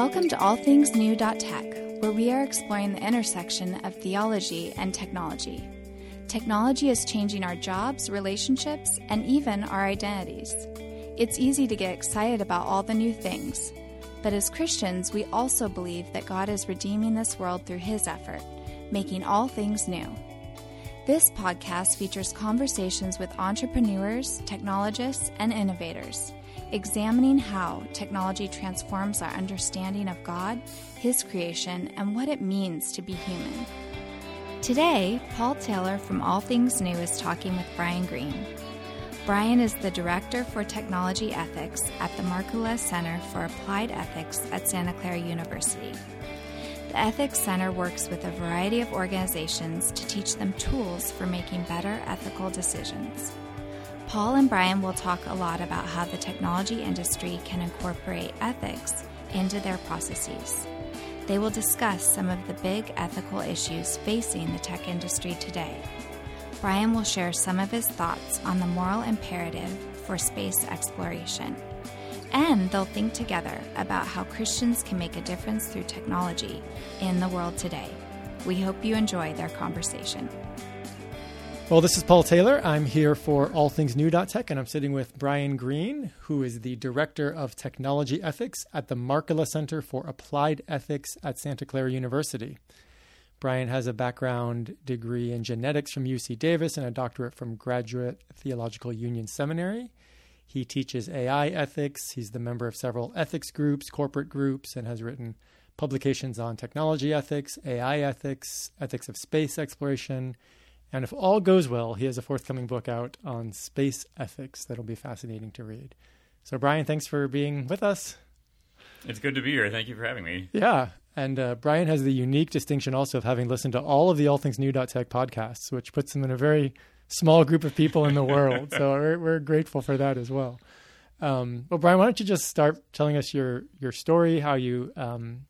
Welcome to All Things New Tech, where we are exploring the intersection of theology and technology. Technology is changing our jobs, relationships, and even our identities. It's easy to get excited about all the new things, but as Christians, we also believe that God is redeeming this world through His effort, making all things new. This podcast features conversations with entrepreneurs, technologists, and innovators examining how technology transforms our understanding of God, His creation, and what it means to be human. Today, Paul Taylor from All Things New is talking with Brian Green. Brian is the Director for Technology Ethics at the Markkula Center for Applied Ethics at Santa Clara University. The Ethics Center works with a variety of organizations to teach them tools for making better ethical decisions. Paul and Brian will talk a lot about how the technology industry can incorporate ethics into their processes. They will discuss some of the big ethical issues facing the tech industry today. Brian will share some of his thoughts on the moral imperative for space exploration. And they'll think together about how Christians can make a difference through technology in the world today. We hope you enjoy their conversation. Well, this is Paul Taylor. I'm here for All Things and I'm sitting with Brian Green, who is the Director of Technology Ethics at the Markkula Center for Applied Ethics at Santa Clara University. Brian has a background degree in genetics from UC Davis and a doctorate from Graduate Theological Union Seminary. He teaches AI ethics. He's the member of several ethics groups, corporate groups, and has written publications on technology ethics, AI ethics, ethics of space exploration, and if all goes well, he has a forthcoming book out on space ethics that'll be fascinating to read. So, Brian, thanks for being with us. It's good to be here. Thank you for having me. Yeah. And uh, Brian has the unique distinction also of having listened to all of the All Things New Tech podcasts, which puts him in a very small group of people in the world. so we're, we're, grateful for that as well. Um, well, Brian, why don't you just start telling us your your story, how you um,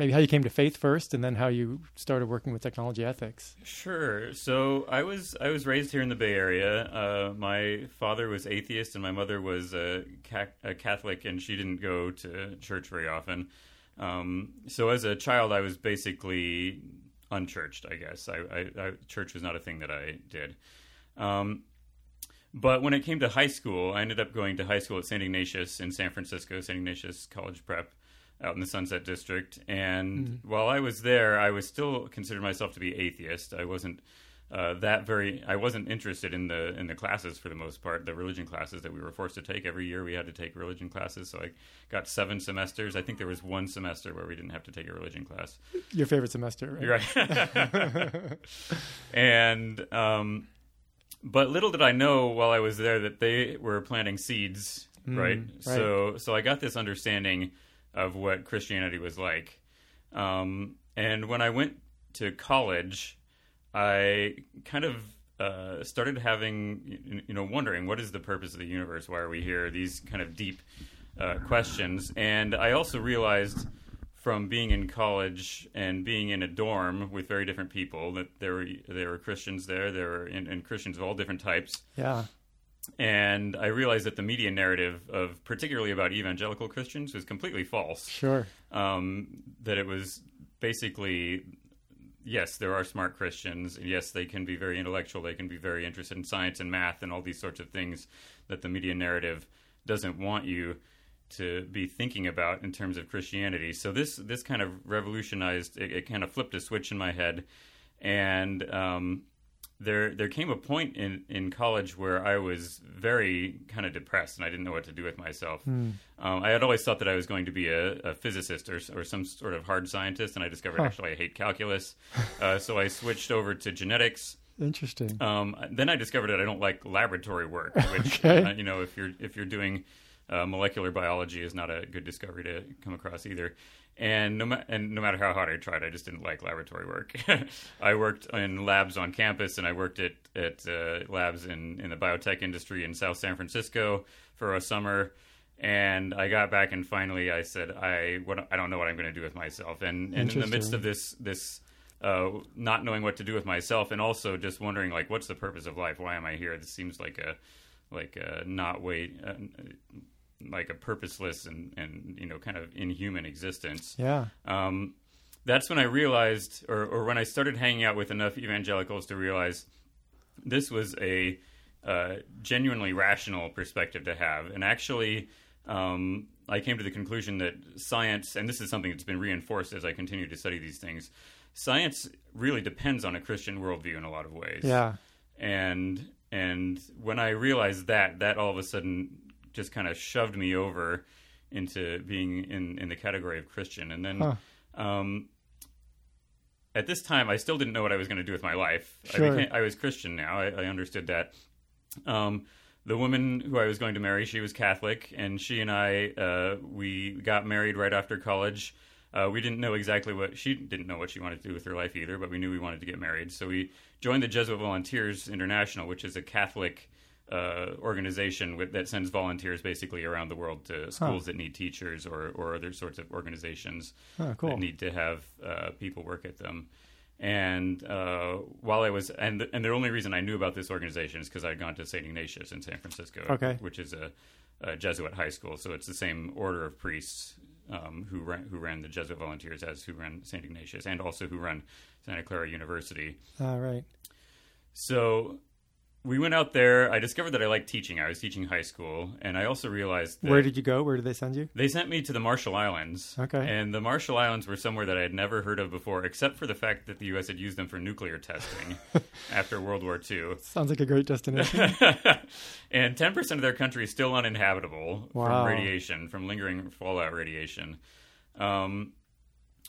maybe how you came to faith first and then how you started working with technology ethics. Sure. So i was i was raised here in the bay area. Uh, my father was atheist and my mother was a, a, catholic and she didn't go to church very often. Um, so as a child i was basically unchurched i guess. I, I, I, church was not a thing that i did. Um, but when it came to high school, I ended up going to high school at St. Ignatius in San Francisco, St. Ignatius College Prep out in the Sunset District. And mm while I was there, I was still considered myself to be atheist. I wasn't uh, that very. I wasn't interested in the in the classes for the most part, the religion classes that we were forced to take every year. We had to take religion classes, so I got seven semesters. I think there was one semester where we didn't have to take a religion class. Your favorite semester, right? Right. and um, but little did I know while I was there that they were planting seeds, mm, right? right? So so I got this understanding of what Christianity was like. Um, and when I went to college, I kind of uh, started having, you know, wondering what is the purpose of the universe? Why are we here? These kind of deep uh, questions. And I also realized from being in college and being in a dorm with very different people that there were there were Christians there, there were and, and Christians of all different types. Yeah and I realized that the media narrative of particularly about evangelical Christians was completely false. Sure. Um, that it was basically yes, there are smart Christians. and Yes, they can be very intellectual. They can be very interested in science and math and all these sorts of things that the media narrative doesn't want you to be thinking about in terms of Christianity. So this this kind of revolutionized. It, it kind of flipped a switch in my head, and um, there there came a point in, in college where I was very kind of depressed and I didn't know what to do with myself. Mm. Um, I had always thought that I was going to be a, a physicist or, or some sort of hard scientist, and I discovered huh. actually I hate calculus. Uh, so I switched over to genetics. Interesting. Um, then I discovered that I don't like laboratory work, which okay. uh, you know if you're if you're doing uh, molecular biology is not a good discovery to come across either and no, ma- and no matter how hard I tried, I just didn't like laboratory work. I worked in labs on campus, and I worked at at uh, labs in in the biotech industry in South San Francisco for a summer. And I got back, and finally, I said, "I what I don't know what I'm going to do with myself." And, and in the midst of this this uh, not knowing what to do with myself, and also just wondering, like, what's the purpose of life? Why am I here? This seems like a like a not way. Uh, like a purposeless and and you know kind of inhuman existence. Yeah. Um, that's when I realized, or, or when I started hanging out with enough evangelicals to realize this was a uh, genuinely rational perspective to have. And actually, um, I came to the conclusion that science, and this is something that's been reinforced as I continue to study these things, science really depends on a Christian worldview in a lot of ways. Yeah. And and when I realized that, that all of a sudden just kind of shoved me over into being in, in the category of Christian. And then Huh. um, at this time, I still didn't know what I was going to do with my life. Sure. I, became, I was Christian now. I, I understood that. Um, the woman who I was going to marry, she was Catholic, and she and I, uh, we got married right after college. Uh, we didn't know exactly what she didn't know what she wanted to do with her life either, but we knew we wanted to get married. So we joined the Jesuit Volunteers International, which is a Catholic uh, organization with, that sends volunteers basically around the world to schools that need teachers or, or other sorts of organizations Oh, cool. that need to have uh, people work at them. And uh, while I was, and the, and the only reason I knew about this organization is because I'd gone to St. Ignatius in San Francisco, Okay. which is a, a Jesuit high school. So it's the same order of priests um, who ran who ran the Jesuit volunteers as who ran St. Ignatius, and also who run Santa Clara University. All right. So we went out there. I discovered that I liked teaching. I was teaching high school, and I also realized that Where did you go? Where did they send you? they sent me to the Marshall Islands. Okay. And the Marshall Islands were somewhere that I had never heard of before, except for the fact that the U.S. had used them for nuclear testing after World War II. Sounds like a great destination. and 10% of their country is still uninhabitable Wow. from radiation, from lingering fallout radiation. Um,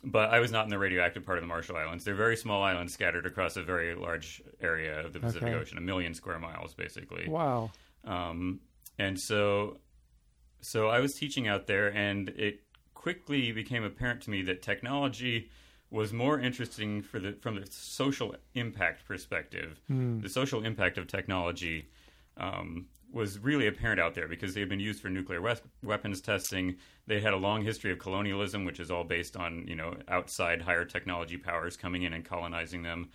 but I was not in the radioactive part of the Marshall Islands. They're very small islands scattered across a very large area of the Pacific Okay. Ocean, a million square miles, basically. wow. Um, and so, so I was teaching out there, and it quickly became apparent to me that technology was more interesting for the from the social impact perspective. The social impact of technology um, was really apparent out there because they had been used for nuclear wes- weapons testing. They had a long history of colonialism, which is all based on you know outside higher technology powers coming in and colonizing them.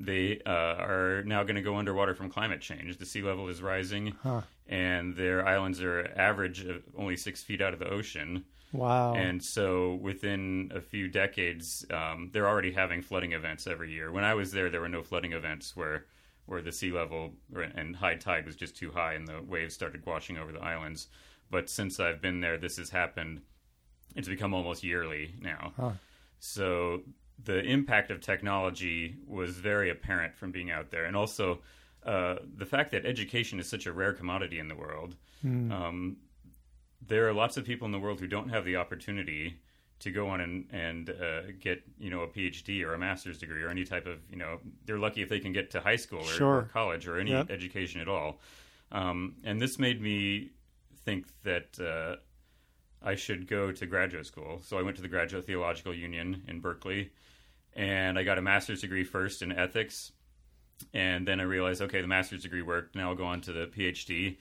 They uh, are now going to go underwater from climate change. The sea level is rising, Huh. and their islands are average of only six feet out of the ocean. Wow. And so within a few decades, um, they're already having flooding events every year. When I was there, there were no flooding events where where the sea level and high tide was just too high and the waves started washing over the islands. But since I've been there, this has happened. It's become almost yearly now. Huh. So the impact of technology was very apparent from being out there, and also uh, the fact that education is such a rare commodity in the world. Um, there are lots of people in the world who don't have the opportunity to go on and, and uh, get you know a PhD or a master's degree or any type of you know they're lucky if they can get to high school or, Sure. or college or any Yep. education at all. Um, and this made me think that uh, I should go to graduate school. So I went to the Graduate Theological Union in Berkeley, and I got a master's degree first in ethics. And then I realized, okay, the master's degree worked. Now I'll go on to the PhD,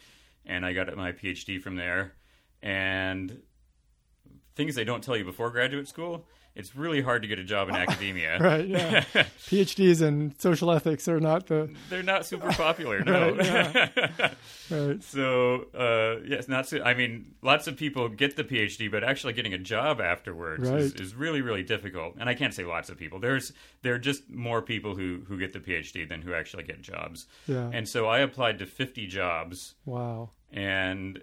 and I got my PhD from there. And things they don't tell you before graduate school, it's really hard to get a job in academia. Right, yeah. PhDs in social ethics are not the They're not super popular, no. right. So uh, yes, not. So, I mean, lots of people get the PhD, but actually getting a job afterwards is, is really, really difficult. And I can't say lots of people. There's there are just more people who who get the PhD than who actually get jobs. Yeah. And so I applied to 50 jobs, Wow. and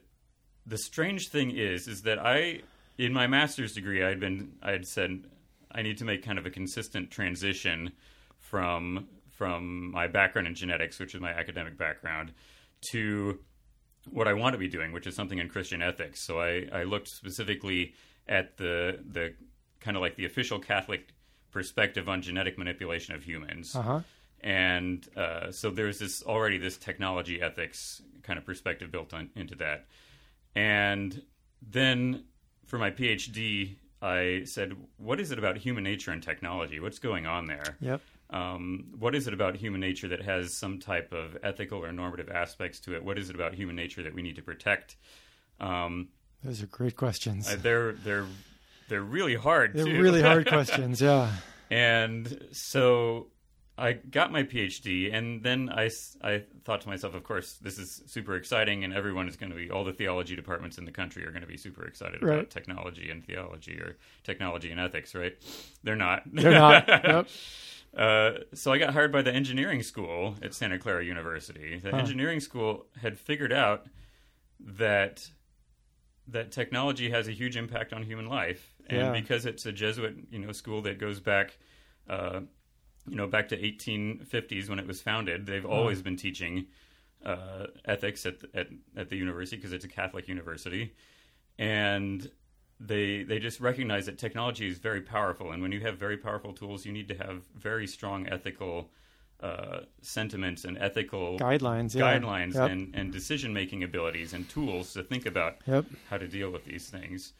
the strange thing is, is that I, in my master's degree, I'd been, I had said, I need to make kind of a consistent transition from from my background in genetics, which is my academic background, to what I want to be doing, which is something in Christian ethics. So I, I looked specifically at the the kind of like the official Catholic perspective on genetic manipulation of humans Uh huh. and uh, so there's this already this technology ethics kind of perspective built on, into that and then for my phd i said what is it about human nature and technology what's going on there Yep. um, what is it about human nature that has some type of ethical or normative aspects to it what is it about human nature that we need to protect um, Those are great questions. uh, they're they're they're really hard They're too. really hard questions. Yeah. And so I got my PhD, and then I, I thought to myself, of course, this is super exciting, and everyone is going to be, all the theology departments in the country are going to be super excited Right. about technology and theology or technology and ethics, right? They're not. They're not. Yep. Uh, so I got hired by the engineering school at Santa Clara University. The Huh. engineering school had figured out that that technology has a huge impact on human life, and Yeah. because it's a Jesuit, you know, school that goes back, uh, you know, back to 1850s when it was founded, they've always been teaching uh, ethics at the, at at the university because it's a Catholic university, and they they just recognize that technology is very powerful, and when you have very powerful tools, you need to have very strong ethical uh, sentiments and ethical Guidelines. Yeah. guidelines Yep. and, and decision making abilities and tools to think about Yep. how to deal with these things.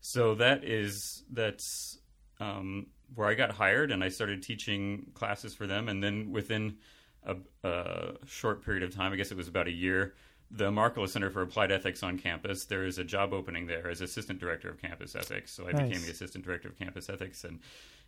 So that is that's um, where I got hired, and I started teaching classes for them. And then within a, a short period of time, I guess it was about a year, the Markkula Center for Applied Ethics on campus. There is a job opening there as assistant director of campus ethics. So I Nice. became the assistant director of campus ethics, and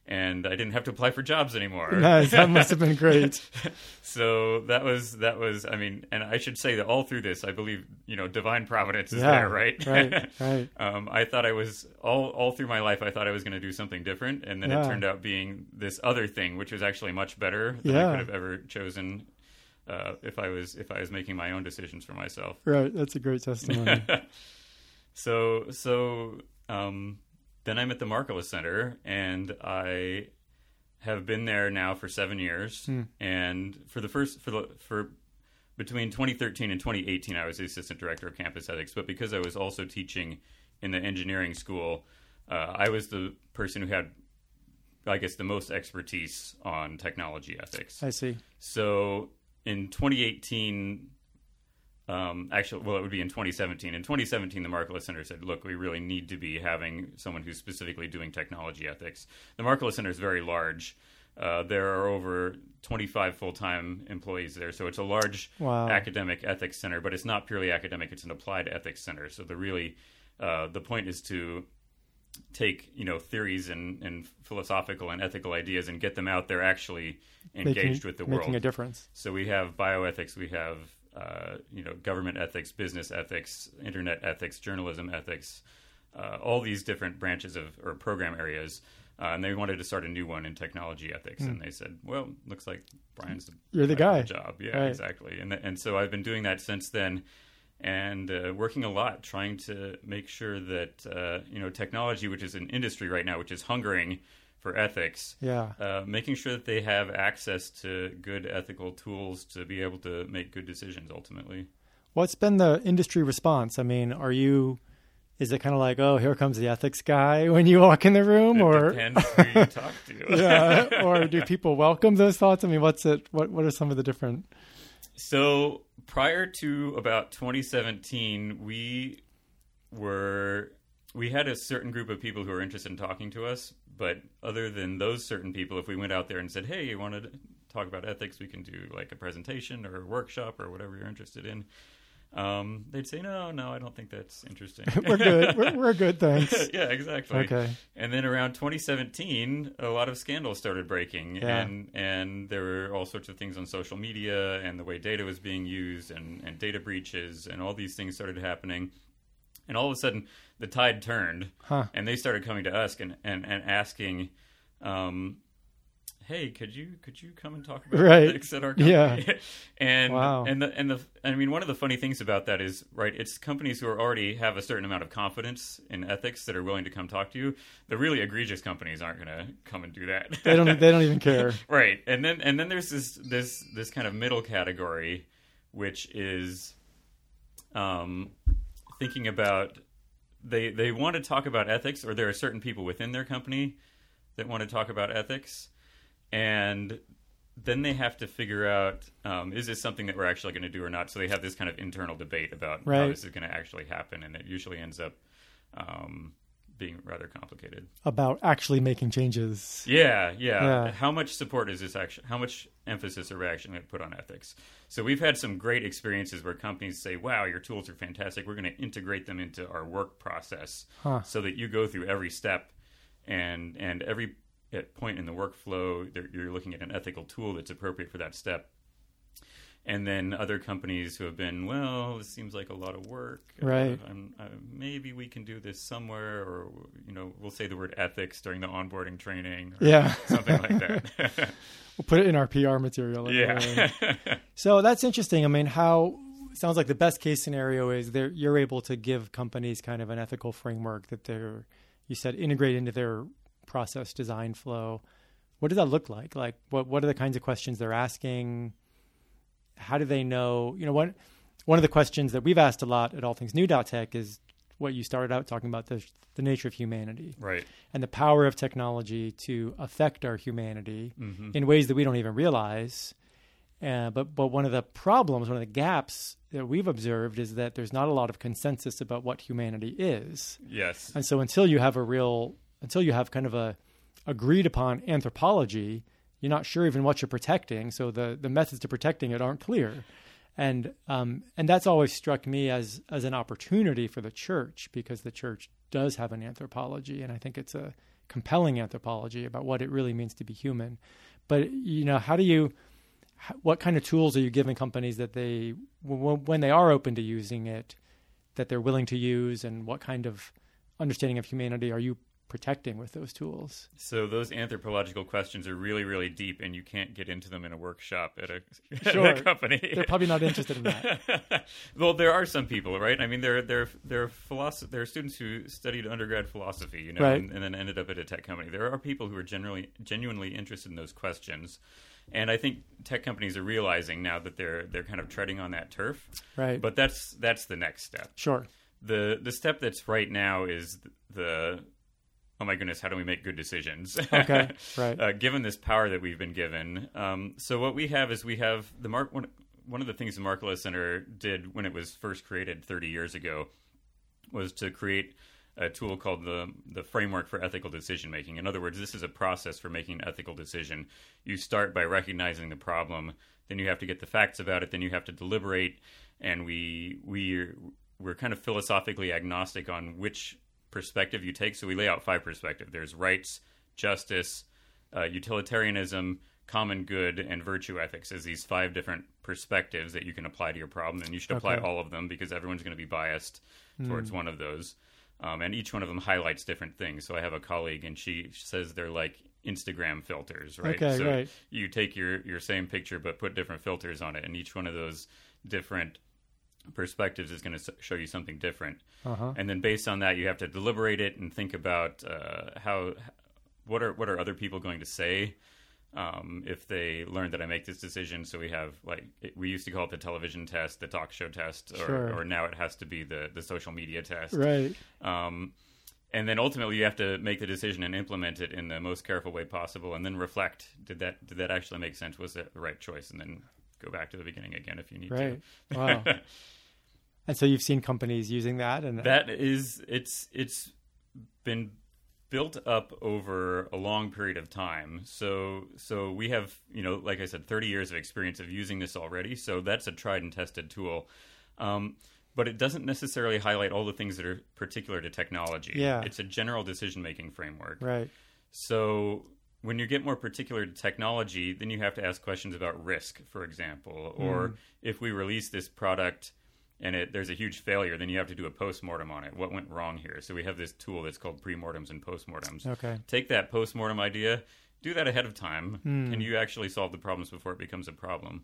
and I didn't have to apply for jobs anymore. Nice. That must have been great. so that was that was I mean, and I should say that all through this, I believe you know divine providence is Yeah, there, right? right, right. um, I thought I was all all through my life. I thought I was going to do something different, and then Yeah. it turned out being this other thing, which was actually much better than Yeah. I could have ever chosen uh, if I was if I was making my own decisions for myself. Right. That's a great testimony. so so um, then I'm at the Markkula Center, and I have been there now for seven years. Hmm. And for the first for the for between 2013 and 2018, I was the assistant director of campus ethics. But because I was also teaching in the engineering school, uh, I was the person who had, I guess, the most expertise on technology ethics. I see. So in 2018, um, actually, well, it would be in 2017. In 2017, the Markkula Center said, "Look, we really need to be having someone who's specifically doing technology ethics." The Markkula Center is very large. Uh, there are over 25 full-time employees there, so it's a large Wow. academic ethics center. But it's not purely academic; it's an applied ethics center. So the really uh, the point is to take you know theories and, and philosophical and ethical ideas and get them out there actually engaged making, with the world, making a difference. So we have bioethics, we have uh, you know government ethics, business ethics, internet ethics, journalism ethics, uh, all these different branches of or program areas. Uh, and they wanted to start a new one in technology ethics, and they said, "Well, looks like Brian's the Hmm. You're the guy job." Yeah, Right. exactly. And th- and so I've been doing that since then, and uh, working a lot trying to make sure that uh, you know technology, which is an industry right now, which is hungering for ethics, Yeah. uh, making sure that they have access to good ethical tools to be able to make good decisions ultimately. What's been the industry response? I mean, are you? Is it kind of like, oh, here comes the ethics guy when you walk in the room, It or depends who you talk to. yeah, or do people welcome those thoughts? I mean, what's it? What What are some of the different? So prior to about 2017, we were we had a certain group of people who were interested in talking to us. But other than those certain people, if we went out there and said, "Hey, you want to talk about ethics? We can do like a presentation or a workshop or whatever you're interested in," um, they'd say, "No, no, I don't think that's interesting." We're good. We're, we're good. Thanks. yeah, exactly. Okay. And then around 2017, a lot of scandals started breaking, Yeah. and and there were all sorts of things on social media and the way data was being used, and and data breaches, and all these things started happening. And all of a sudden, the tide turned, Huh. and they started coming to us and and, and asking. Um, Hey, could you could you come and talk about Right. ethics at our company? Yeah. and Wow. and the and the I mean one of the funny things about that is right it's companies who are already have a certain amount of confidence in ethics that are willing to come talk to you the really egregious companies aren't going to come and do that They don't. They don't even care. right and then and then there's this this this kind of middle category which is um thinking about they they want to talk about ethics or there are certain people within their company that want to talk about ethics and then they have to figure out um, is this something that we're actually going to do or not so they have this kind of internal debate about how this is going to actually happen and it usually ends up um, being rather complicated About actually making changes. yeah, yeah. Yeah. How much support is this actually? How much emphasis are we actually going to put on ethics? So we've had some great experiences where companies say, "Wow, your tools are fantastic. We're going to integrate them into our work process, Huh. so that you go through every step, and and every at point in the workflow. You're looking at an ethical tool that's appropriate for that step. And then other companies who have been, well, this seems like a lot of work. Right. Uh, uh, maybe we can do this somewhere, or you know, we'll say the word ethics during the onboarding training. yeah. Something like that. we'll put it in our PR material. Yeah. so that's interesting. I mean, how sounds like the best case scenario is you're able to give companies kind of an ethical framework that they're you said integrate into their process design flow. What does that look like? Like what what are the kinds of questions they're asking? How do they know? You know, what one of the questions that we've asked a lot at All Things New Tech is what you started out talking about the the nature of humanity, right? And the power of technology to affect our humanity mm-hmm. in ways that we don't even realize. Uh, but but one of the problems, one of the gaps that we've observed is that there's not a lot of consensus about what humanity is. Yes. And so until you have a real, until you have kind of a agreed upon anthropology, you're not sure even what you're protecting. So the the methods to protecting it aren't clear. And um, and that's always struck me as as an opportunity for the church because the church does have an anthropology, and I think it's a compelling anthropology about what it really means to be human. But you know, how do you what kind of tools are you giving companies that they when they are open to using it that they're willing to use and what kind of understanding of humanity are you protecting with those tools so those anthropological questions are really really deep and you can't get into them in a workshop at a, sure. at a company they're probably not interested in that well there are some people right i mean there there there are philosoph- there are students who studied undergrad philosophy you know right. and, and then ended up at a tech company there are people who are generally genuinely interested in those questions and I think tech companies are realizing now that they're they're kind of treading on that turf. Right. But that's that's the next step. Sure. The the step that's right now is the oh my goodness, how do we make good decisions? Okay. Right. uh, given this power that we've been given, um, so what we have is we have the mark one. One of the things the Markkula Center did when it was first created 30 years ago was to create a tool called the the framework for ethical decision making. In other words, this is a process for making an ethical decision. You start by recognizing the problem, then you have to get the facts about it, then you have to deliberate, and we we we're kind of philosophically agnostic on which perspective you take. So we lay out five perspectives. There's rights, justice, uh, utilitarianism, common good, and virtue ethics as these five different perspectives that you can apply to your problem, and you should apply Okay. all of them because everyone's going to be biased towards one of those. Um, and each one of them highlights different things. So I have a colleague, and she says they're like Instagram filters, right? Okay, so right. you take your your same picture, but put different filters on it, and each one of those different perspectives is going to show you something different. Uh-huh. And then based on that, you have to deliberate it and think about uh, how what are what are other people going to say um, if they learn that I make this decision. So we have like it, we used to call it the television test, the talk show test, or, Sure. or now it has to be the the social media test. Right. Um, and then ultimately you have to make the decision and implement it in the most careful way possible, and then reflect: did that did that actually make sense? Was that the right choice? And then go back to the beginning again if you need Right. to. Wow. and so you've seen companies using that and that is it's it's been built up over a long period of time so so we have you know like i said 30 years of experience of using this already so that's a tried and tested tool um, but it doesn't necessarily highlight all the things that are particular to technology Yeah. it's a general decision making framework right. so when you get more particular to technology, then you have to ask questions about risk, for example, or Mm. if we release this product and it, there's a huge failure, then you have to do a postmortem on it. What went wrong here? So we have this tool that's called premortems and postmortems. Okay. Take that postmortem idea, do that ahead of time. Hmm. Can you actually solve the problems before it becomes a problem?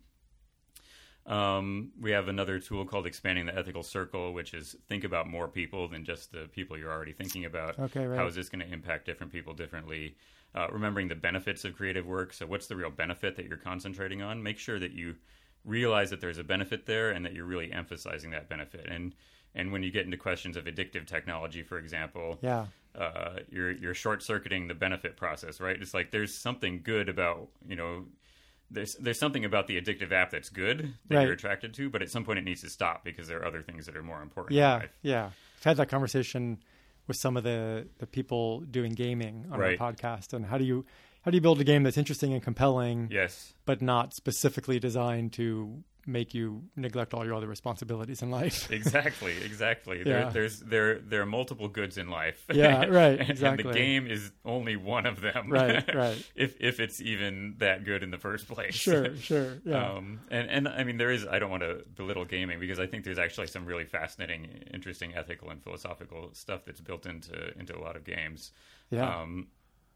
Um, we have another tool called expanding the ethical circle, which is think about more people than just the people you're already thinking about. Okay, right. How is this going to impact different people differently? Uh, remembering the benefits of creative work. So, what's the real benefit that you're concentrating on? Make sure that you realize that there's a benefit there and that you're really emphasizing that benefit. And and when you get into questions of addictive technology, for example, Yeah. uh, you're you're short circuiting the benefit process, right? It's like there's something good about you know there's there's something about the addictive app that's good that Right. you're attracted to, but at some point it needs to stop because there are other things that are more important. Yeah. Yeah. I've had that conversation with some of the, the people doing gaming on Right. our podcast. And how do you, how do you build a game that's interesting and compelling, Yes. but not specifically designed to make you neglect all your other responsibilities in life? Exactly, exactly. Yeah. There, there's there there are multiple goods in life. Yeah, right, and, exactly. And the game is only one of them. Right, right. if if it's even that good in the first place. sure, sure. Yeah. Um, and and I mean, there is. I don't want to belittle gaming because I think there's actually some really fascinating, interesting ethical and philosophical stuff that's built into into a lot of games. Yeah. Um,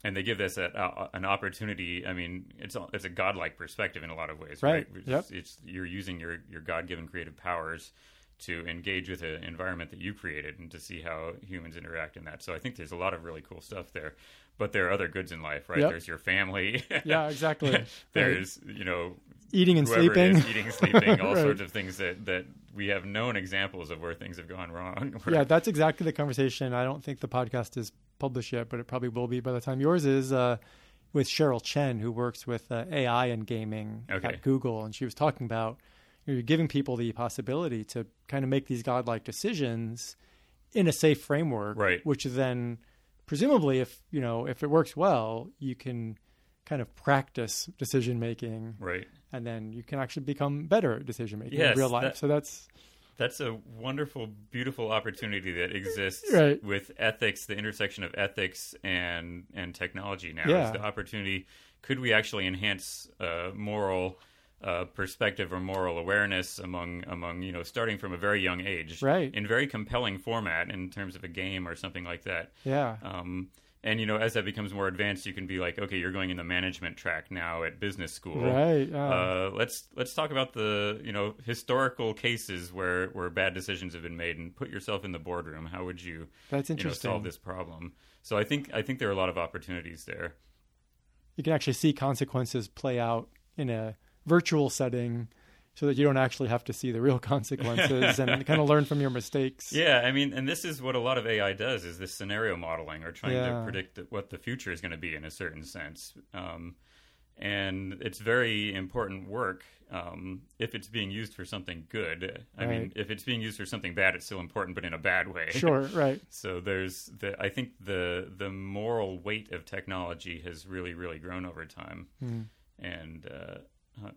and they give this a, a, an opportunity. I mean, it's a- it's a godlike perspective in a lot of ways, Right. right? It's, Yep. it's you're using your your God given creative powers to engage with an environment that you created and to see how humans interact in that. So I think there's a lot of really cool stuff there. But there are other goods in life, right? Yep. There's your family. yeah, exactly. there's you know Eating and sleeping. is, eating, sleeping, all Right. sorts of things that that we have known examples of where things have gone wrong. where- Yeah, that's exactly the conversation. I don't think the podcast is published yet, but it probably will be by the time yours is. Uh, with Cheryl Chen, who works with uh, AI and gaming Okay. at Google, and she was talking about you know, you're giving people the possibility to kind of make these godlike decisions in a safe framework, Right. Which then, presumably, if you know if it works well, you can kind of practice decision making, right. and then you can actually become better at decision making Yes, in real life. that- so that's That's a wonderful, beautiful opportunity that exists Right. with ethics, the intersection of ethics and and technology. Now, Yeah. is the opportunity. Could we actually enhance uh, moral uh, perspective or moral awareness among among you know starting from a very young age, Right. In very compelling format in terms of a game or something like that. yeah, Um, and you know, as that becomes more advanced, you can be like, okay, you're going in the management track now at business school. right. yeah. Uh, let's let's talk about the you know historical cases where where bad decisions have been made, and put yourself in the boardroom. How would you That's you know interesting. solve this problem? So I think I think there are a lot of opportunities there. you can actually see consequences play out in a virtual setting so that you don't actually have to see the real consequences and kind of learn from your mistakes. Yeah, I mean, and this is what a lot of AI does: is this scenario modeling or trying Yeah. to predict what the future is going to be in a certain sense. Um, and it's very important work um, if it's being used for something good. I mean, if it's being used for something bad, it's still important, but in a bad way. Sure, right. So there's the I think the the moral weight of technology has really really grown over time, Hmm. and uh,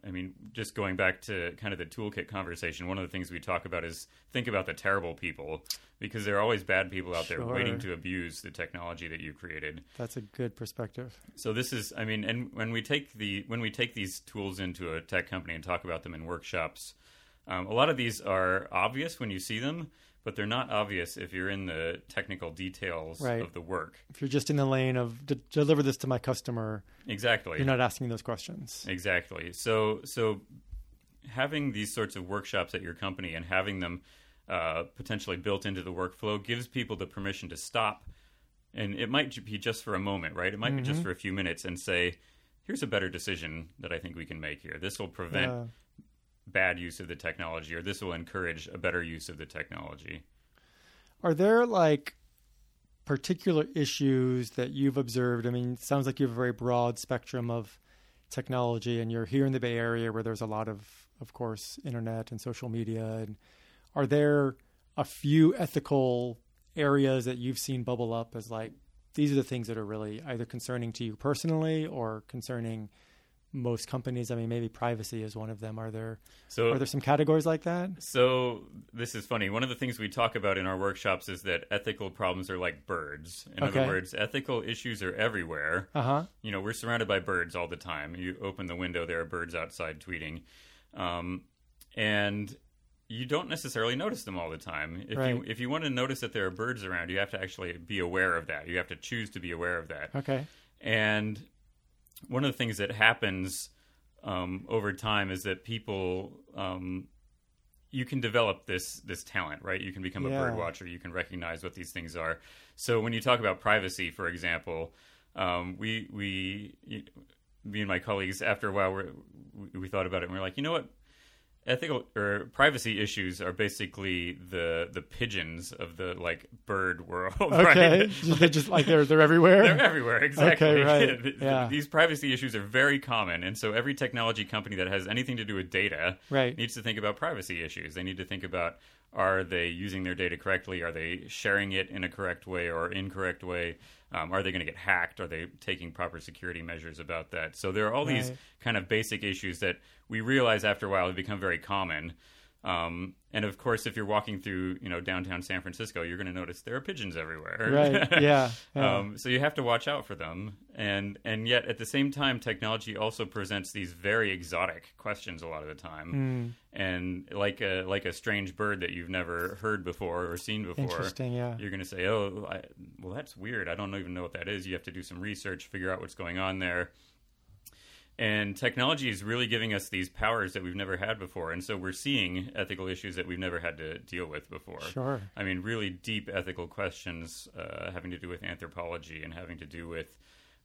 I mean just going back to kind of the toolkit conversation. One of the things we talk about is think about the terrible people because there are always bad people out there waiting to abuse the technology that you created. That's a good perspective. So this is, I mean, and when we take the when we take these tools into a tech company and talk about them in workshops, um, a lot of these are obvious when you see them, but they're not obvious if you're in the technical details Right. of the work. If you're just in the lane of "D- deliver this to my customer, Exactly. you're not asking those questions. Exactly. So so having these sorts of workshops at your company and having them uh, potentially built into the workflow gives people the permission to stop, and it might be just for a moment, right? It might be just for a few minutes, and say, "Here's a better decision that I think we can make here. This will prevent Yeah. Bad use of the technology, or this will encourage a better use of the technology." Are there like particular issues that you've observed? I mean, sounds like you have a very broad spectrum of technology, and you're here in the Bay Area where there's a lot of, of course, internet and social media. And are there a few ethical areas that you've seen bubble up as like these are the things that are really either concerning to you personally or concerning most companies? I mean, maybe privacy is one of them. Are there So are there some categories like that? So this is funny. One of the things we talk about in our workshops is that ethical problems are like birds. In Okay. other words, ethical issues are everywhere. Uh huh. You know, we're surrounded by birds all the time. You open the window, there are birds outside tweeting, um, and you don't necessarily notice them all the time. If you Right. if you want to notice that there are birds around, you have to actually be aware of that. You have to choose to be aware of that. Okay. And one of the things that happens um, over time is that people, um, you can develop this this talent, right? You can become a Yeah. bird watcher. You can recognize what these things are. So when you talk about privacy, for example, um, we we me and my colleagues after a while we're, we we thought about it and we are like, you know what? Ethical or privacy issues are basically the the pigeons of the like bird world. Okay. right? Just- they just like they're they're everywhere. They're everywhere, exactly. Okay, right. Yeah. These privacy issues are very common, and so every technology company that has anything to do with data Right. needs to think about privacy issues. They need to think about Are they using their data correctly? Are they sharing it in a correct way or incorrect way? Um, are they going to get hacked? Are they taking proper security measures about that? So there are all right. these kind of basic issues that we realize after a while have become very common. Um, and of course, if you're walking through, you know, downtown San Francisco, you're going to notice there are pigeons everywhere. Right. Yeah. yeah. um, so you have to watch out for them. And and yet at the same time, technology also presents these very exotic questions a lot of the time. Mm. And like a like a strange bird that you've never heard before or seen before. Interesting. Yeah. You're going to say, oh, I, well, that's weird. I don't even know what that is. You have to do some research, figure out what's going on there and technology is really giving us these powers that we've never had before. And so we're seeing ethical issues that we've never had to deal with before. Sure. I mean, really deep ethical questions uh, having to do with anthropology and having to do with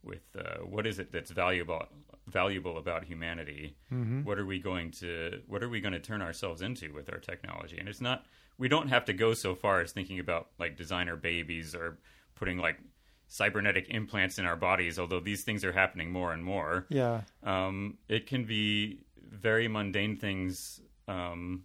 with uh, what is it that's valuable valuable about humanity? Mm-hmm. What are we going to what are we going to turn ourselves into with our technology? And it's not we don't have to go so far as thinking about like designer babies or putting like cybernetic implants in our bodies, although these things are happening more and more. Yeah. Um, it can be very mundane things, um,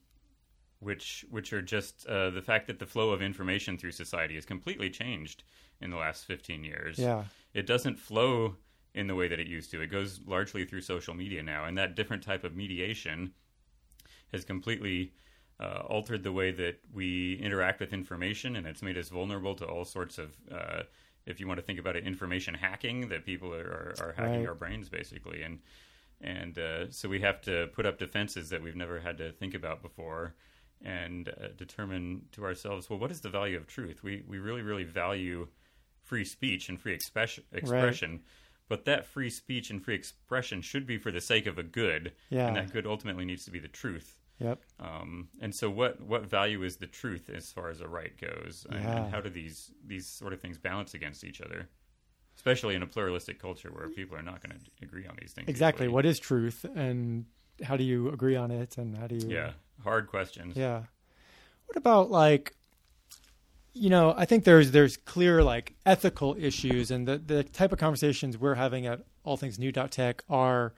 which which are just uh, the fact that the flow of information through society has completely changed in the last 15 years. Yeah. It doesn't flow in the way that it used to. It goes largely through social media now, and that different type of mediation has completely uh, altered the way that we interact with information, and it's made us vulnerable to all sorts of uh, if you want to think about it, information hacking that people are, are, are hacking right. our brains basically, and and uh, so we have to put up defenses that we've never had to think about before, and uh, determine to ourselves, well, what is the value of truth? We we really really value free speech and free expression, expression. Right. But that free speech and free expression should be for the sake of a good, yeah. and that good ultimately needs to be the truth. Yep. Um, and so, what what value is the truth as far as a right goes, and, yeah. and, how do these these sort of things balance against each other, especially in a pluralistic culture where people are not going to agree on these things? Exactly. What is truth, and how do you agree on it, and how do you? Yeah, hard questions. Yeah. What about like? You know, I think there's there's clear like ethical issues, and the the type of conversations we're having at All Things New Tech are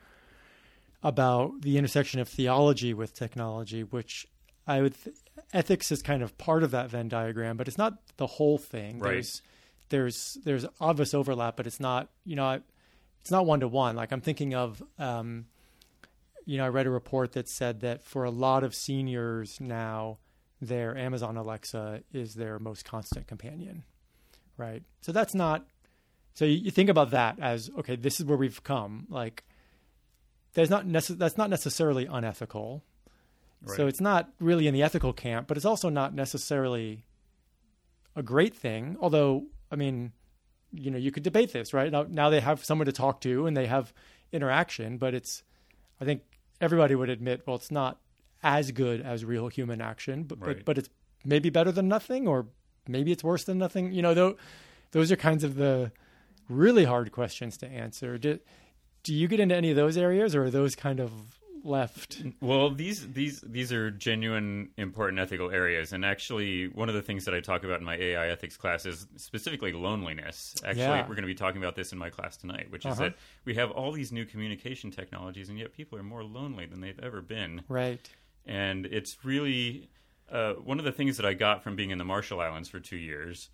about the intersection of theology with technology, which I would th- ethics is kind of part of that Venn diagram, but it's not the whole thing. Right. There's there's there's obvious overlap, but it's not you know it's not one to one. Like I'm thinking of um, you know I read a report that said that for a lot of seniors now, their Amazon Alexa is their most constant companion, right? So that's not. So you, you think about that as okay, this is where we've come. Like there's not nece- that's not necessarily unethical. Right. So it's not really in the ethical camp, but it's also not necessarily a great thing. Although, I mean, you know, you could debate this, right? Now, now they have someone to talk to and they have interaction, but it's, I think everybody would admit, well, it's not as good as real human action, but right. but, but it's maybe better than nothing, or maybe it's worse than nothing. You know, though, those are kinds of the really hard questions to answer do you get into any of those areas, or are those kind of left? Well, these these these are genuine important ethical areas, and actually, one of the things that I talk about in my AI ethics class is specifically loneliness. Actually, yeah. we're going to be talking about this in my class tonight, which is uh-huh. that we have all these new communication technologies, and yet people are more lonely than they've ever been. Right. And it's really uh, one of the things that I got from being in the Marshall Islands for two years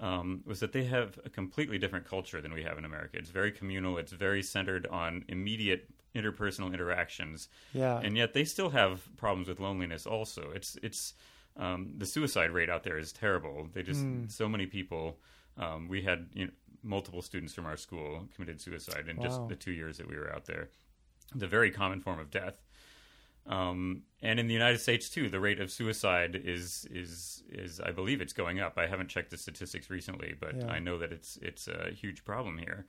um, was that they have a completely different culture than we have in America. It's very communal. It's very centered on immediate interpersonal interactions. Yeah. And yet they still have problems with loneliness. Also, it's it's um, the suicide rate out there is terrible. They just mm. so many people. Um, we had you know, multiple students from our school committed suicide in wow. just the two years that we were out there. It's a very common form of death. Um, and in the United States too, the rate of suicide is is is I believe it's going up. I haven't checked the statistics recently, but yeah. I know that it's it's a huge problem here.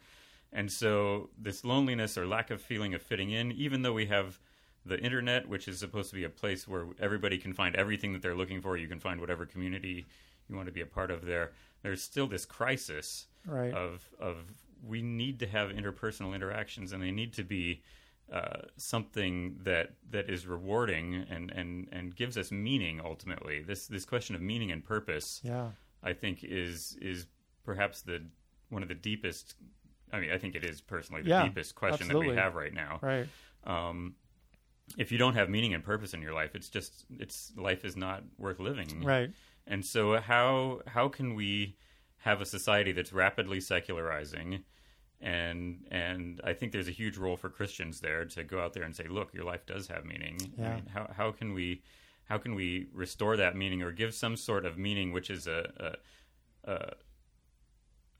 And so this loneliness or lack of feeling of fitting in, even though we have the internet, which is supposed to be a place where everybody can find everything that they're looking for, you can find whatever community you want to be a part of there. There's still this crisis right. of of we need to have interpersonal interactions, and they need to be uh, something that that is rewarding and, and, and gives us meaning ultimately. This this question of meaning and purpose, yeah, I think is is perhaps the one of the deepest. I mean, I think it is personally the yeah, deepest question absolutely. that we have right now. Right. Um, if you don't have meaning and purpose in your life, it's just it's life is not worth living. Right. And so how how can we have a society that's rapidly secularizing? And and I think there's a huge role for Christians there to go out there and say, look, your life does have meaning. Yeah. I mean, how how can we how can we restore that meaning or give some sort of meaning which is a a, a,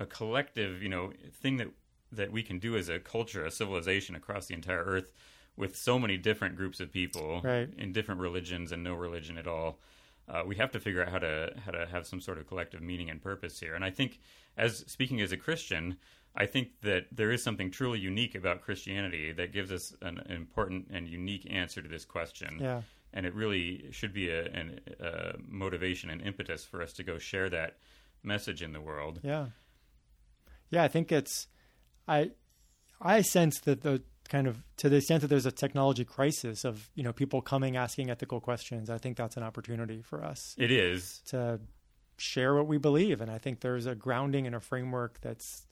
a collective, you know, thing that that we can do as a culture, a civilization across the entire earth with so many different groups of people Right. in different religions and no religion at all. Uh, we have to figure out how to how to have some sort of collective meaning and purpose here. And I think, as speaking as a Christian, I think that there is something truly unique about Christianity that gives us an important and unique answer to this question. Yeah. And it really should be a, an, a motivation and impetus for us to go share that message in the world. Yeah. Yeah, I think it's I I sense that the kind of to the extent that there's a technology crisis of, you know, people coming asking ethical questions, I think that's an opportunity for us It is. to share what we believe and I think there's a grounding and a framework that's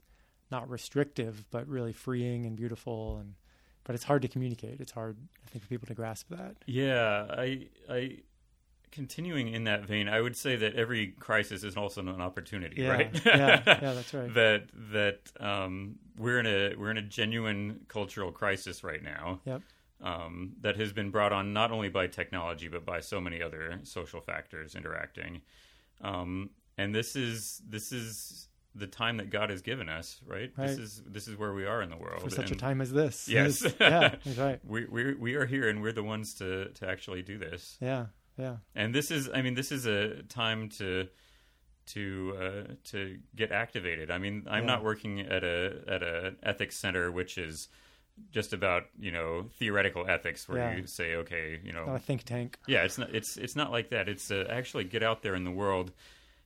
not restrictive but really freeing and beautiful and but it's hard to communicate. It's hard I think for people to grasp that. Yeah, I, I, continuing in that vein, I would say that every crisis is also an opportunity, Yeah. right? yeah, yeah, that's right. that that um, we're in a we're in a genuine cultural crisis right now. Yep. Um, that has been brought on not only by technology but by so many other social factors interacting, um, and this is this is the time that God has given us, right? This is this is where we are in the world For such a and- time as this. Yes. It's- yeah, that's right. we we we are here and we're the ones to to actually do this. Yeah, yeah. And this is I mean this is a time to to uh, to get activated. I mean, I'm Yeah. not working at a at a ethics center which is just about, you know, theoretical ethics where Yeah. you say okay, you know, Not a think tank. yeah, it's not it's it's not like that. It's uh, actually get out there in the world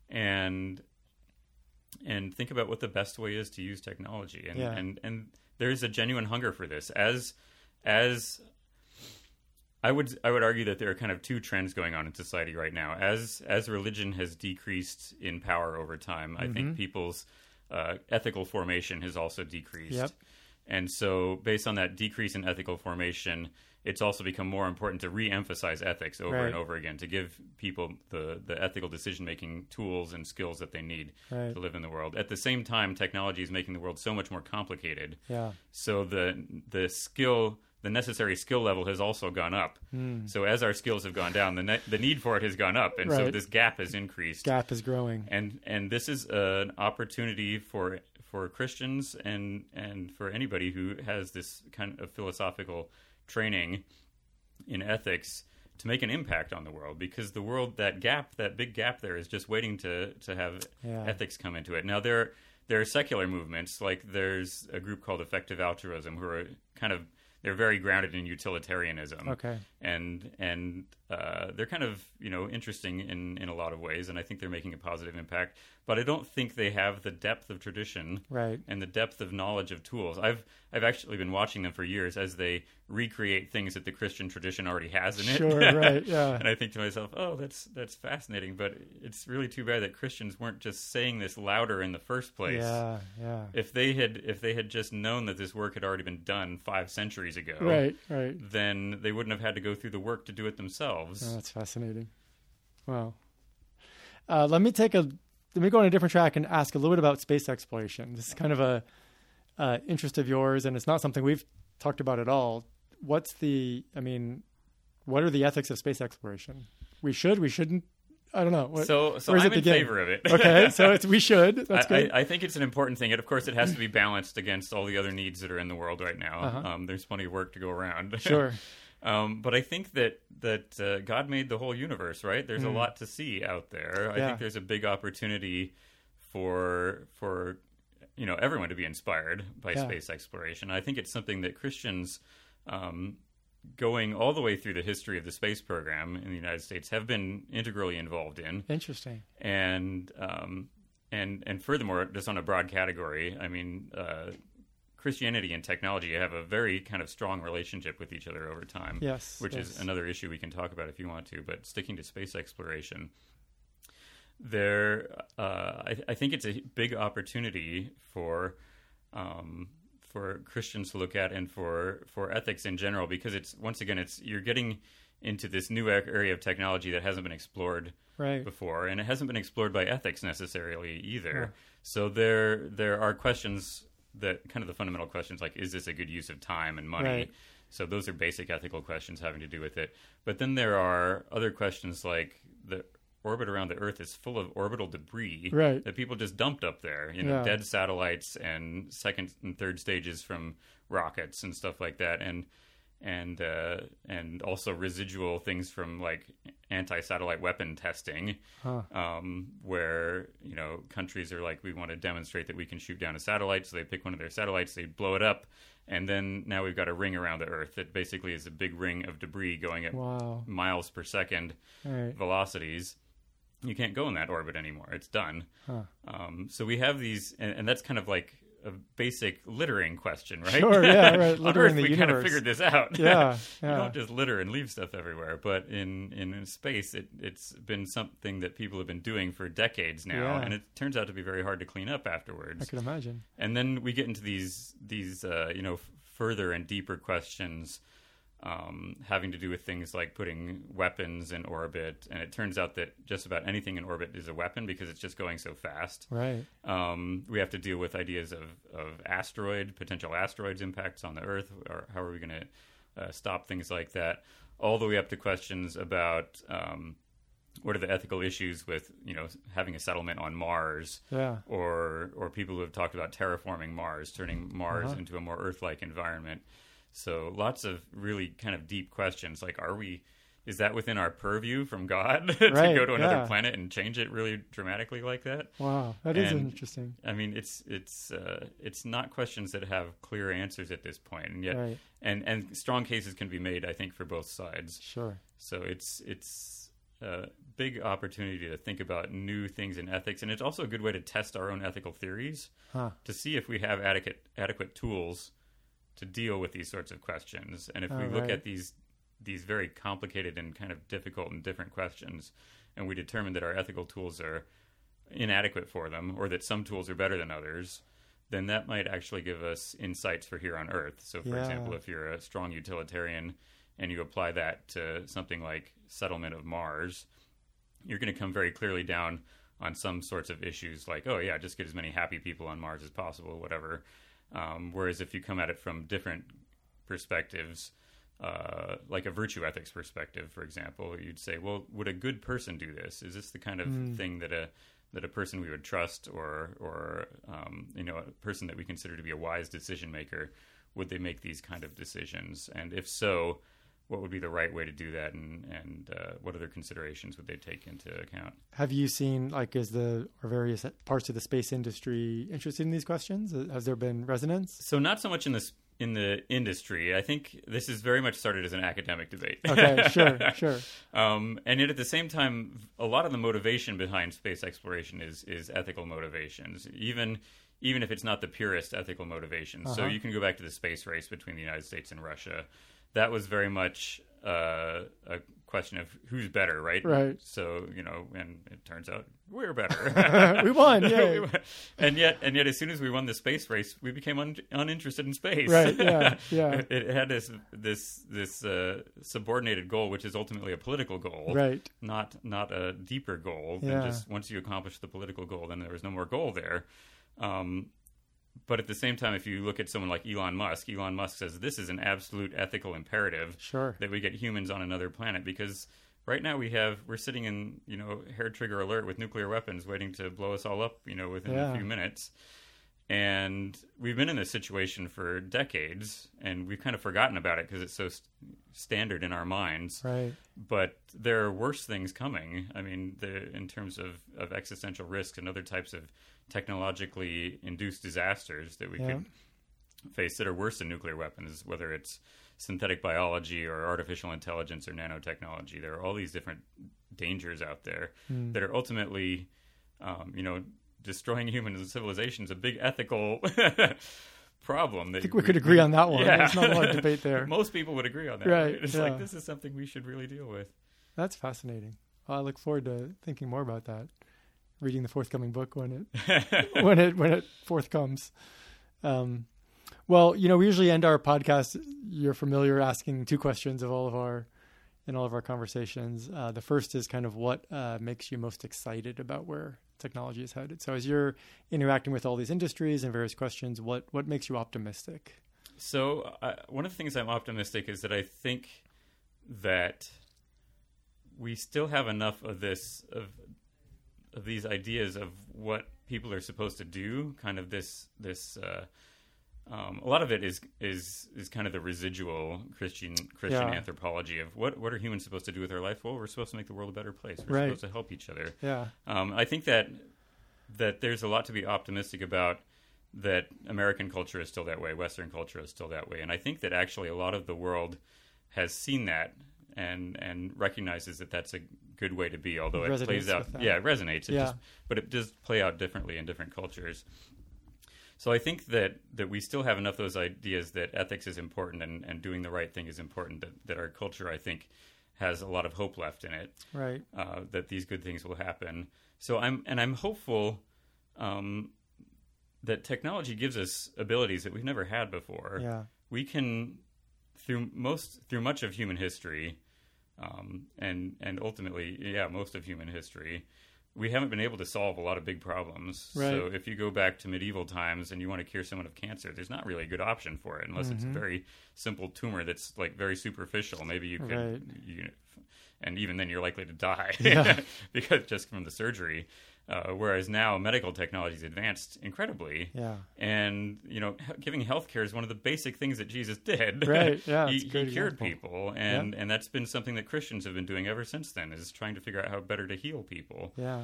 and and think about what the best way is to use technology. And Yeah. and and there's a genuine hunger for this. As as I would I would argue that there are kind of two trends going on in society right now. As as religion has decreased in power over time, I Mm-hmm. think people's uh, ethical formation has also decreased. Yep. And so, based on that decrease in ethical formation, it's also become more important to re-emphasize ethics over Right. and over again to give people the, the ethical decision making tools and skills that they need Right. to live in the world. At the same time, technology is making the world so much more complicated. Yeah. So the the skill, the necessary skill level has also gone up. Hmm. So as our skills have gone down, the ne- the need for it has gone up, and so this gap has increased Gap is growing. and and this is an opportunity for for Christians and and for anybody who has this kind of philosophical training in ethics to make an impact on the world because the world that gap that big gap there is just waiting to to have Yeah. ethics come into it now there there are secular movements like there's a group called effective altruism who are kind of they're very grounded in utilitarianism Okay. and and uh, they're kind of you know interesting in in a lot of ways, and I think they're making a positive impact. But I don't think they have the depth of tradition Right. and the depth of knowledge of tools. I've I've actually been watching them for years as they recreate things that the Christian tradition already has in it. Sure, right, yeah. and I think to myself, oh, that's that's fascinating. But it's really too bad that Christians weren't just saying this louder in the first place Yeah. Yeah. if they had if they had just known that this work had already been done five centuries ago, Right. Right. then they wouldn't have had to go through the work to do it themselves. Oh, that's fascinating. Wow. Uh, let me take a let me go on a different track and ask a little bit about space exploration. This is kind of a uh, interest of yours, and it's not something we've talked about at all. What's the? I mean, what are the ethics of space exploration? We should. We shouldn't. I don't know. What, so, so I'm it in begin? favor of it. okay, so it's we should. That's I, good. I, I think it's an important thing, and of course, it has to be balanced against all the other needs that are in the world right now. Uh-huh. Um, there's plenty of work to go around. sure. um, but I think that that uh, God made the whole universe, right? There's a lot to see out there. I Hmm. Think there's a big opportunity for for you know everyone to be inspired by Yeah. space exploration. I think it's something that Christians. Um, Going all the way through the history of the space program in the United States, have been integrally involved in Interesting. and um, and and furthermore, just on a broad category, I mean, uh, Christianity and technology have a very kind of strong relationship with each other over time. Yes, which is another issue we can talk about if you want to. But sticking to space exploration, there, uh, I, I think it's a big opportunity for. Um, for Christians to look at and for for ethics in general because it's once again it's you're getting into this new area of technology that hasn't been explored right. before and it hasn't been explored by ethics necessarily either. Yeah. So there there are questions that kind of the fundamental questions like is this a good use of time and money? Right. So those are basic ethical questions having to do with it. But then there are other questions like the orbit around the Earth is full of orbital debris Right. that people just dumped up there. You know, Yeah. dead satellites and second and third stages from rockets and stuff like that, and and uh, and also residual things from like anti-satellite weapon testing, Huh. um, where you know countries are like, we want to demonstrate that we can shoot down a satellite, so they pick one of their satellites, they blow it up, and then now we've got a ring around the Earth that basically is a big ring of debris going at Wow. miles per second right. velocities. You can't go in that orbit anymore. It's done. Huh. Um, so we have these, and, and that's kind of like a basic littering question, right? Sure, yeah, right, On Earth, we kind of figured this out. Yeah. you don't just litter and leave stuff everywhere. But in in space, it it's been something that people have been doing for decades now, Yeah. and it turns out to be very hard to clean up afterwards. I can imagine. And then we get into these these uh, you know f- further and deeper questions um, having to do with things like putting weapons in orbit. And it turns out that just about anything in orbit is a weapon because it's just going so fast. Right. Um, we have to deal with ideas of, of asteroid, potential asteroids impacts on the Earth, or how are we going to uh, stop things like that, all the way up to questions about um, what are the ethical issues with you know having a settlement on Mars, Yeah. or or people who have talked about terraforming Mars, turning Mars Uh-huh. into a more Earth-like environment. So lots of really kind of deep questions, like are we? Is that within our purview from God to Right, go to another yeah. planet and change it really dramatically like that? Wow. That is And- interesting. I mean, it's it's uh, it's not questions that have clear answers at this point, and yet Right. and and strong cases can be made, I think, for both sides. Sure. So it's it's a big opportunity to think about new things in ethics, and it's also a good way to test our own ethical theories Huh. to see if we have adequate adequate tools to deal with these sorts of questions. And if we Oh, look right. at these these very complicated and kind of difficult and different questions, and we determine that our ethical tools are inadequate for them, or that some tools are better than others, then that might actually give us insights for here on Earth. So, for Yeah. example, if you're a strong utilitarian and you apply that to something like settlement of Mars, you're going to come very clearly down on some sorts of issues like, oh, yeah, just get as many happy people on Mars as possible, whatever. Um, whereas if you come at it from different perspectives, uh, like a virtue ethics perspective, for example, you'd say, well, would a good person do this? Is this the kind of Mm. thing that a that a person we would trust, or or um, you know, a person that we consider to be a wise decision maker, would they make these kind of decisions? And if so, what would be the right way to do that, and and uh, what other considerations would they take into account? Have you seen like is the or various parts of the space industry interested in these questions? Has there been resonance? So not so much in this in the industry. I think this is very much started as an academic debate. Okay, sure, sure. Um, and yet, at the same time, a lot of the motivation behind space exploration is is ethical motivations, even even if it's not the purest ethical motivations. So Uh-huh. you can go back to the space race between the United States and Russia. That was very much uh, a question of who's better, right? Right. So you know, and it turns out we're better. we won. We and yet, and yet, as soon as we won the space race, we became un- uninterested in space. Right, yeah, yeah. it, had this this this uh, subordinated goal, which is ultimately a political goal, Right. not not a deeper goal. Yeah. Than just once you accomplish the political goal, then there was no more goal there. Um, but at the same time, if you look at someone like Elon Musk, Elon Musk says this is an absolute ethical imperative Sure. that we get humans on another planet because right now we have we're sitting in you know hair trigger alert with nuclear weapons waiting to blow us all up you know within Yeah. a few minutes and we've been in this situation for decades and we've kind of forgotten about it because it's so st- standard in our minds Right. but there are worse things coming i mean the, in terms of, of existential risks and other types of technologically induced disasters that we Yeah. could face that are worse than nuclear weapons, whether it's synthetic biology or artificial intelligence or nanotechnology. There are all these different dangers out there Hmm. that are ultimately, um, you know, destroying humans and civilization is a big ethical problem. I think we could agree on that one. Yeah. There's not a lot of debate there. Most people would agree on that. Right, It's yeah. like this is something we should really deal with. That's fascinating. Well, I look forward to thinking more about that. Reading the forthcoming book when it when it when it forthcomes. Um, Well, you know, we usually end our podcast. You're familiar asking two questions of all of our in all of our conversations. Uh, the first is kind of what uh, makes you most excited about where technology is headed. So, as you're interacting with all these industries and various questions, what what makes you optimistic? So, uh, one of the things I'm optimistic is that I think that we still have enough of this of of these ideas of what people are supposed to do. Kind of this this. Uh, um, a lot of it is is is kind of the residual Christian Christian Yeah. anthropology of what what are humans supposed to do with their life? Well, we're supposed to make the world a better place. We're Right. supposed to help each other. Yeah, Um, I think that that there's a lot to be optimistic about. That American culture is still that way, Western culture is still that way, and I think that actually a lot of the world has seen that and and recognizes that that's a good way to be. Although it Resonates plays out, yeah, it resonates. It Yeah. just, but it does play out differently in different cultures. So I think that that we still have enough of those ideas that ethics is important and, and doing the right thing is important. That, that our culture, I think, has a lot of hope left in it right. uh, that these good things will happen. So I'm and I'm hopeful um, that technology gives us abilities that we've never had before. Yeah, We can through most through much of human history, um, and and ultimately, yeah, most of human history. We haven't been able to solve a lot of big problems. Right. So if you go back to medieval times and you want to cure someone of cancer, there's not really a good option for it unless it's a very simple tumor that's like very superficial. Maybe you could, Right. you, and even then you're likely to die Yeah. because just from the surgery. Uh, whereas now medical technology is advanced incredibly, yeah, and you know, giving health care is one of the basic things that Jesus did. Right, yeah, he, it's a great he cured people, and and that's been something that Christians have been doing ever since then. Is trying to figure out how better to heal people, yeah,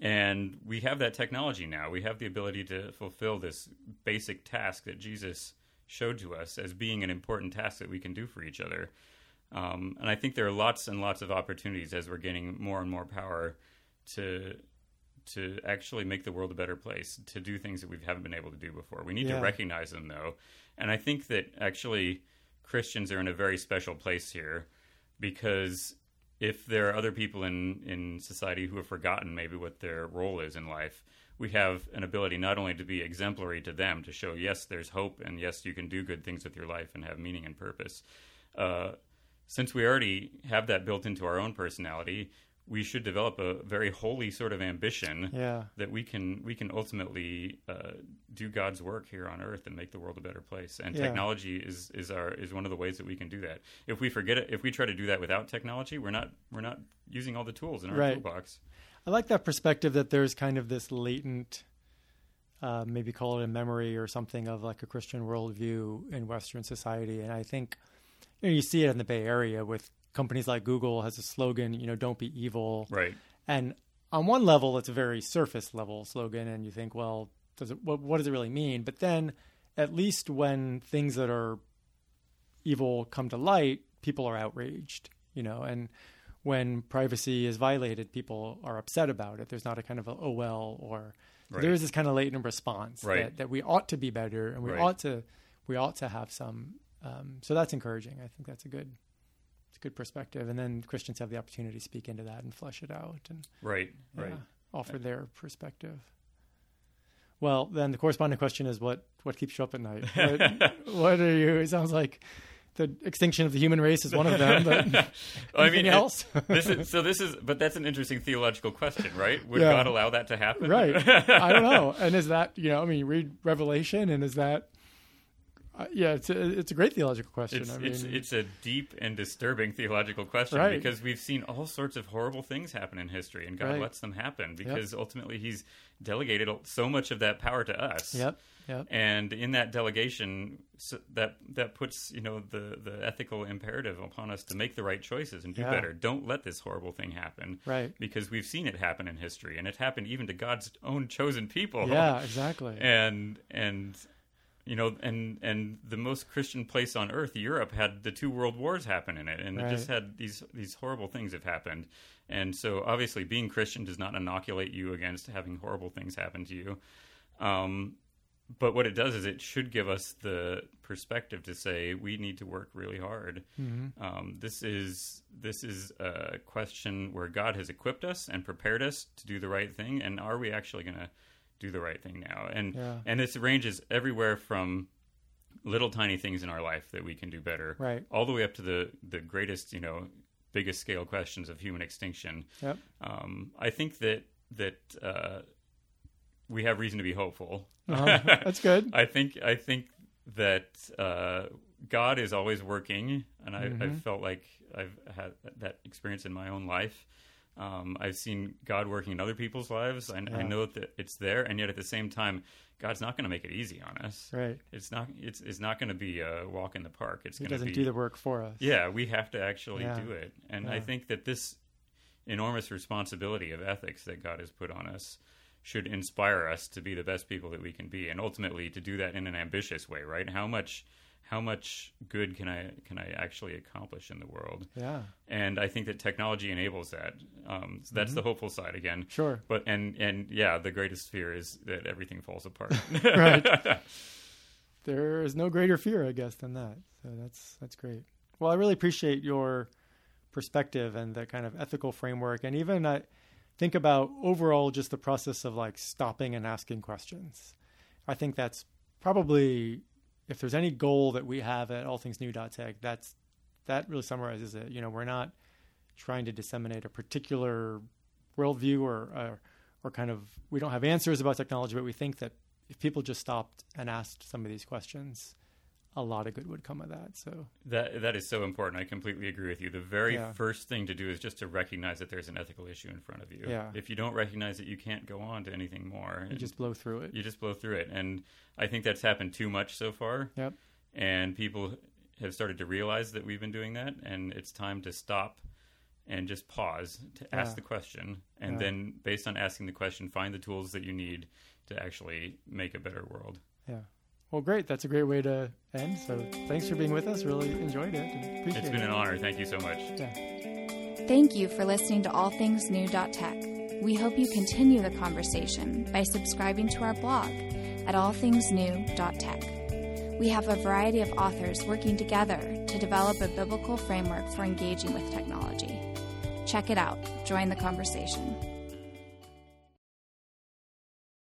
and we have that technology now. We have the ability to fulfill this basic task that Jesus showed to us as being an important task that we can do for each other. Um, and I think there are lots and lots of opportunities as we're getting more and more power to to actually make the world a better place, to do things that we haven't been able to do before. We need Yeah. to recognize them though. And I think that actually Christians are in a very special place here because if there are other people in, in society who have forgotten maybe what their role is in life, we have an ability not only to be exemplary to them, to show, yes, there's hope, and yes, you can do good things with your life and have meaning and purpose. Uh, since we already have that built into our own personality, we should develop a very holy sort of ambition yeah. that we can we can ultimately uh, do God's work here on Earth and make the world a better place. And Yeah. technology is is our is one of the ways that we can do that. If we forget it, if we try to do that without technology, we're not we're not using all the tools in our Right. toolbox. I like that perspective that there's kind of this latent, uh, maybe call it a memory or something of like a Christian worldview in Western society. And I think you, know, you see it in the Bay Area with companies like Google has a slogan, you know, don't be evil. Right. And on one level, it's a very surface level slogan, and you think, well, does it what, what does it really mean? But then, at least when things that are evil come to light, people are outraged, you know, and when privacy is violated, people are upset about it. There's not a kind of a, oh well, or Right. there is this kind of latent response Right. that, that we ought to be better, and we Right. ought to we ought to have some. Um, so that's encouraging. I think that's a good. It's a good perspective, and then Christians have the opportunity to speak into that and flesh it out, and Right. yeah, Right. offer their perspective. Well, then the corresponding question is what what keeps you up at night? What, what are you? It sounds like the extinction of the human race is one of them, but I anything mean, else? this is so. This is, but that's an interesting theological question, right? Would Yeah. God allow that to happen? right? I don't know. And is that you know? I mean, read Revelation, and is that? Uh, yeah, it's a, it's a great theological question. It's, I mean, it's it's a deep and disturbing theological question Right. because we've seen all sorts of horrible things happen in history, and God Right. lets them happen because ultimately He's delegated so much of that power to us. yep, yep, And in that delegation, so that that puts you know the the ethical imperative upon us to make the right choices and do Yeah. better. Don't let this horrible thing happen, right. because we've seen it happen in history, and it happened even to God's own chosen people. Yeah, exactly. and and you know and and the most christian place on earth europe had the two world wars happen in it and it just had these these horrible things have happened and so obviously being christian does not inoculate you against having horrible things happen to you um but what it does is it should give us the perspective to say we need to work really hard. Mm-hmm. Um, this is this is a question where God has equipped us and prepared us to do the right thing, and are we actually going to do the right thing now? And Yeah. and this ranges everywhere from little tiny things in our life that we can do better, Right. all the way up to the the greatest, you know, biggest scale questions of human extinction. Yep. Um, I think that that uh, we have reason to be hopeful. Uh-huh. That's good. I think I think that uh, God is always working, and I, Mm-hmm. I've felt like I've had that experience in my own life. Um, I've seen God working in other people's lives. I, I know that it's there, and yet at the same time, God's not going to make it easy on us. Right. It's not. It's it's not going to be a walk in the park. It's He going to doesn't be do the work for us. yeah, we have to actually Yeah. do it. And I think that this enormous responsibility of ethics that God has put on us should inspire us to be the best people that we can be and ultimately to do that in an ambitious way, right? How much how much good can I can I actually accomplish in the world? Yeah. And I think that technology enables that. Um, so that's the hopeful side again. Mm-hmm. Sure. But and and yeah, the greatest fear is that everything falls apart. Right. There is no greater fear, I guess, than that. So that's that's great. Well, I really appreciate your perspective and the kind of ethical framework, and even I think about overall just the process of like stopping and asking questions. I think that's probably if there's any goal that we have at allthingsnew.tech, that's that really summarizes it. You know, we're not trying to disseminate a particular worldview or or, or kind of we don't have answers about technology, but we think that if people just stopped and asked some of these questions, a lot of good would come of that. So That that is so important. I completely agree with you. The very Yeah. first thing to do is just to recognize that there's an ethical issue in front of you. Yeah. If you don't recognize it, you can't go on to anything more. you just blow through it. you just blow through it. And I think that's happened too much so far. Yep. And people have started to realize that we've been doing that, and it's time to stop and just pause to ask Yeah. the question, and Yeah. then based on asking the question, find the tools that you need to actually make a better world. Yeah. Well, great. That's a great way to end. So thanks for being with us. Really enjoyed it. Appreciate It's been it. an honor. Thank you so much. Yeah. Thank you for listening to All Things New Tech. We hope you continue the conversation by subscribing to our blog at allthingsnew.tech. We have a variety of authors working together to develop a biblical framework for engaging with technology. Check it out. Join the conversation.